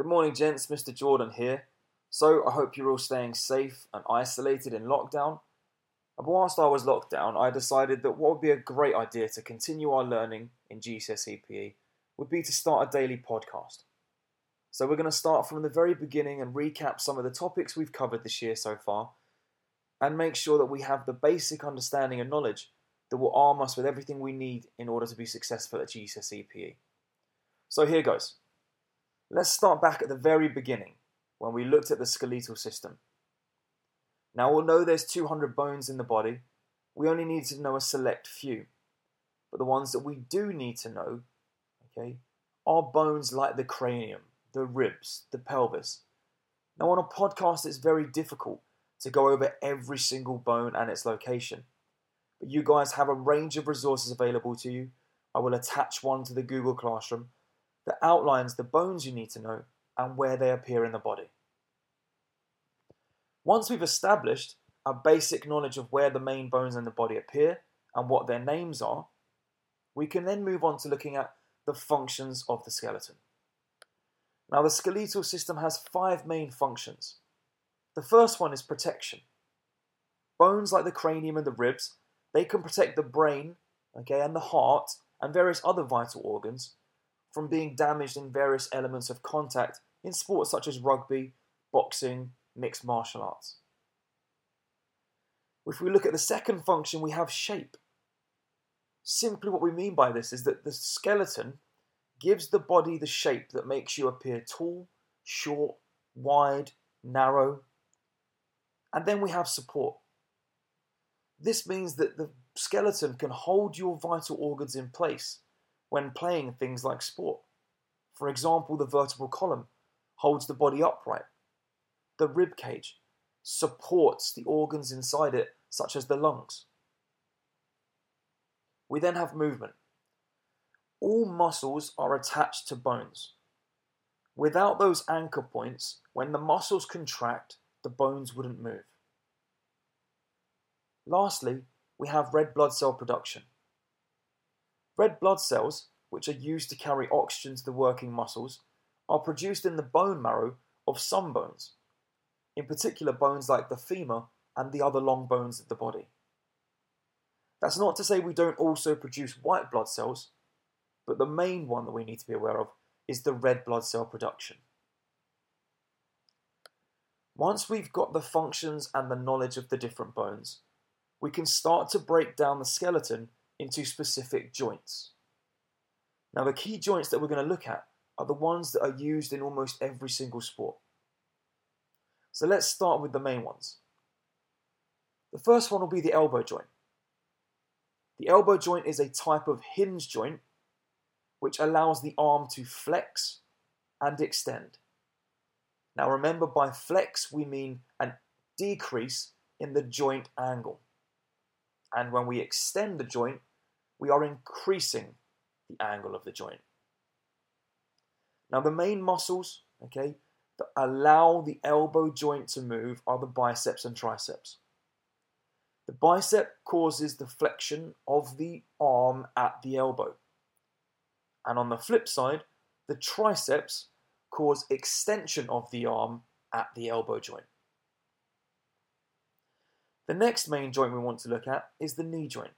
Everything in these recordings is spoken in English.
Good morning, gents. Mr. Jordan here. So, I hope you're all staying safe and isolated in lockdown. And whilst I was locked down, I decided that what would be a great idea to continue our learning in GCSE PE would be to start a daily podcast. So, we're going to start from the very beginning and recap some of the topics we've covered this year so far, and make sure that we have the basic understanding and knowledge that will arm us with everything we need in order to be successful at GCSE PE. So, here goes. Let's start back at the very beginning when we looked at the skeletal system. Now, although there's 200 bones in the body, we only need to know a select few. But the ones that we do need to know, okay, are bones like the cranium, the ribs, the pelvis. Now, on a podcast, it's very difficult to go over every single bone and its location. But you guys have a range of resources available to you. I will attach one to the Google Classroom that outlines the bones you need to know and where they appear in the body. Once we've established a basic knowledge of where the main bones in the body appear and what their names are, we can then move on to looking at the functions of the skeleton. Now, the skeletal system has five main functions. The first one is protection. Bones like the cranium and the ribs, they can protect the brain, okay, and the heart and various other vital organs from being damaged in various elements of contact in sports such as rugby, boxing, mixed martial arts. If we look at the second function, we have shape. Simply, what we mean by this is that the skeleton gives the body the shape that makes you appear tall, short, wide, narrow. And then we have support. This means that the skeleton can hold your vital organs in place when playing things like sport. For example, the vertebral column holds the body upright. The rib cage supports the organs inside it, such as the lungs. We then have movement. All muscles are attached to bones. Without those anchor points, when the muscles contract, the bones wouldn't move. Lastly, we have red blood cell production. Red blood cells, which are used to carry oxygen to the working muscles, are produced in the bone marrow of some bones, in particular bones like the femur and the other long bones of the body. That's not to say we don't also produce white blood cells, but the main one that we need to be aware of is the red blood cell production. Once we've got the functions and the knowledge of the different bones, we can start to break down the skeleton into specific joints. Now, the key joints that we're going to look at are the ones that are used in almost every single sport. So let's start with the main ones. The first one will be the elbow joint. The elbow joint is a type of hinge joint which allows the arm to flex and extend. Now remember, by flex we mean a decrease in the joint angle. And when we extend the joint, we are increasing the angle of the joint. Now, the main muscles, okay, that allow the elbow joint to move are the biceps and triceps. The bicep causes the flexion of the arm at the elbow. And on the flip side, the triceps cause extension of the arm at the elbow joint. The next main joint we want to look at is the knee joint.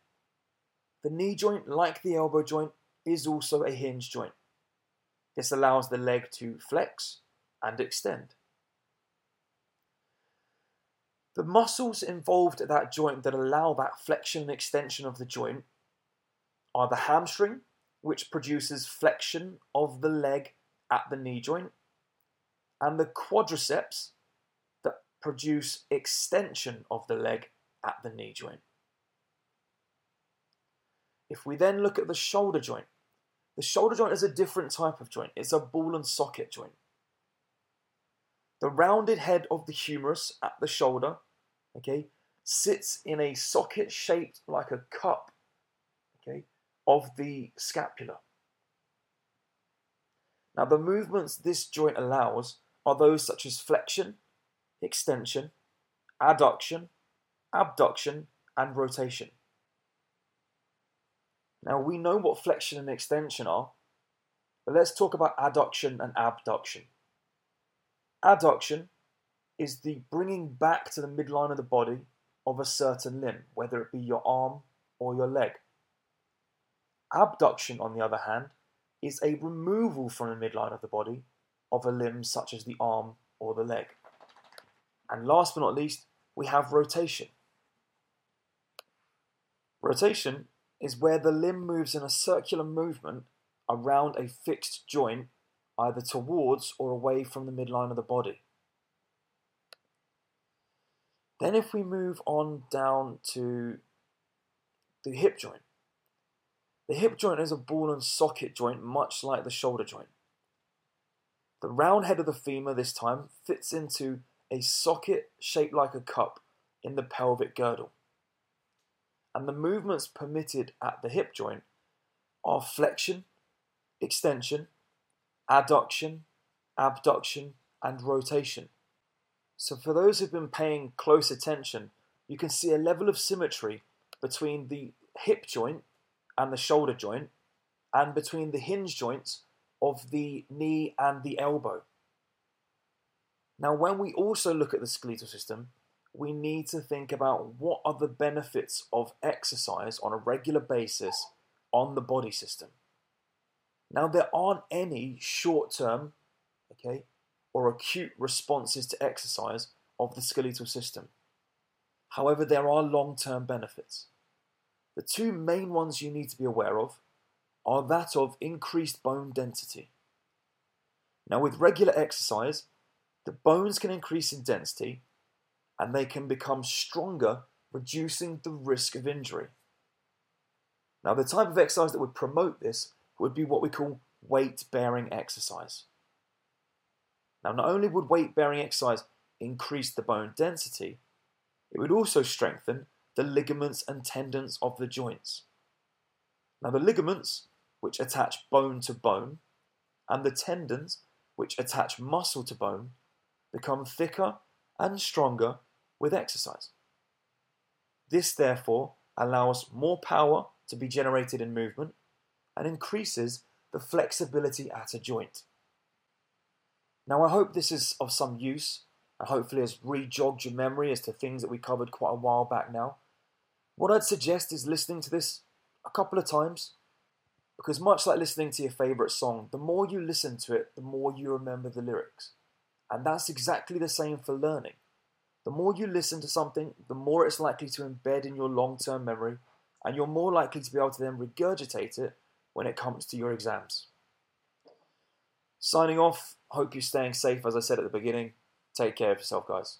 The knee joint, like the elbow joint, is also a hinge joint. This allows the leg to flex and extend. The muscles involved at that joint that allow that flexion and extension of the joint are the hamstring, which produces flexion of the leg at the knee joint, and the quadriceps that produce extension of the leg at the knee joint. If we then look at the shoulder joint, the shoulder joint is a different type of joint. It's a ball and socket joint. The rounded head of the humerus at the shoulder, okay, sits in a socket shaped like a cup, okay, of the scapula. Now, the movements this joint allows are those such as flexion, extension, adduction, abduction, and rotation. Now we know what flexion and extension are, but let's talk about adduction and abduction. Adduction is the bringing back to the midline of the body of a certain limb, whether it be your arm or your leg. Abduction, on the other hand, is a removal from the midline of the body of a limb such as the arm or the leg. And last but not least, we have rotation. Rotation is where the limb moves in a circular movement around a fixed joint, either towards or away from the midline of the body. Then, if we move on down to the hip joint, the hip joint is a ball and socket joint, much like the shoulder joint. The round head of the femur this time fits into a socket shaped like a cup in the pelvic girdle. And the movements permitted at the hip joint are flexion, extension, adduction, abduction, and rotation. So, for those who've been paying close attention, you can see a level of symmetry between the hip joint and the shoulder joint, and between the hinge joints of the knee and the elbow. Now, when we also look at the skeletal system, we need to think about what are the benefits of exercise on a regular basis on the body system. Now, there aren't any short term, okay, or acute responses to exercise of the skeletal system. However, there are long term benefits. The two main ones you need to be aware of are that of increased bone density. Now, with regular exercise, the bones can increase in density and they can become stronger, reducing the risk of injury. Now, the type of exercise that would promote this would be what we call weight bearing exercise. Now, not only would weight bearing exercise increase the bone density, it would also strengthen the ligaments and tendons of the joints. Now, the ligaments, which attach bone to bone, and the tendons, which attach muscle to bone, become thicker and stronger with exercise. This, therefore, allows more power to be generated in movement and increases the flexibility at a joint. Now, I hope this is of some use and hopefully has rejogged your memory as to things that we covered quite a while back now. What I'd suggest is listening to this a couple of times because, much like listening to your favourite song, the more you listen to it, the more you remember the lyrics. And that's exactly the same for learning. The more you listen to something, the more it's likely to embed in your long term memory, and you're more likely to be able to then regurgitate it when it comes to your exams. Signing off, hope you're staying safe, as I said at the beginning. Take care of yourself, guys.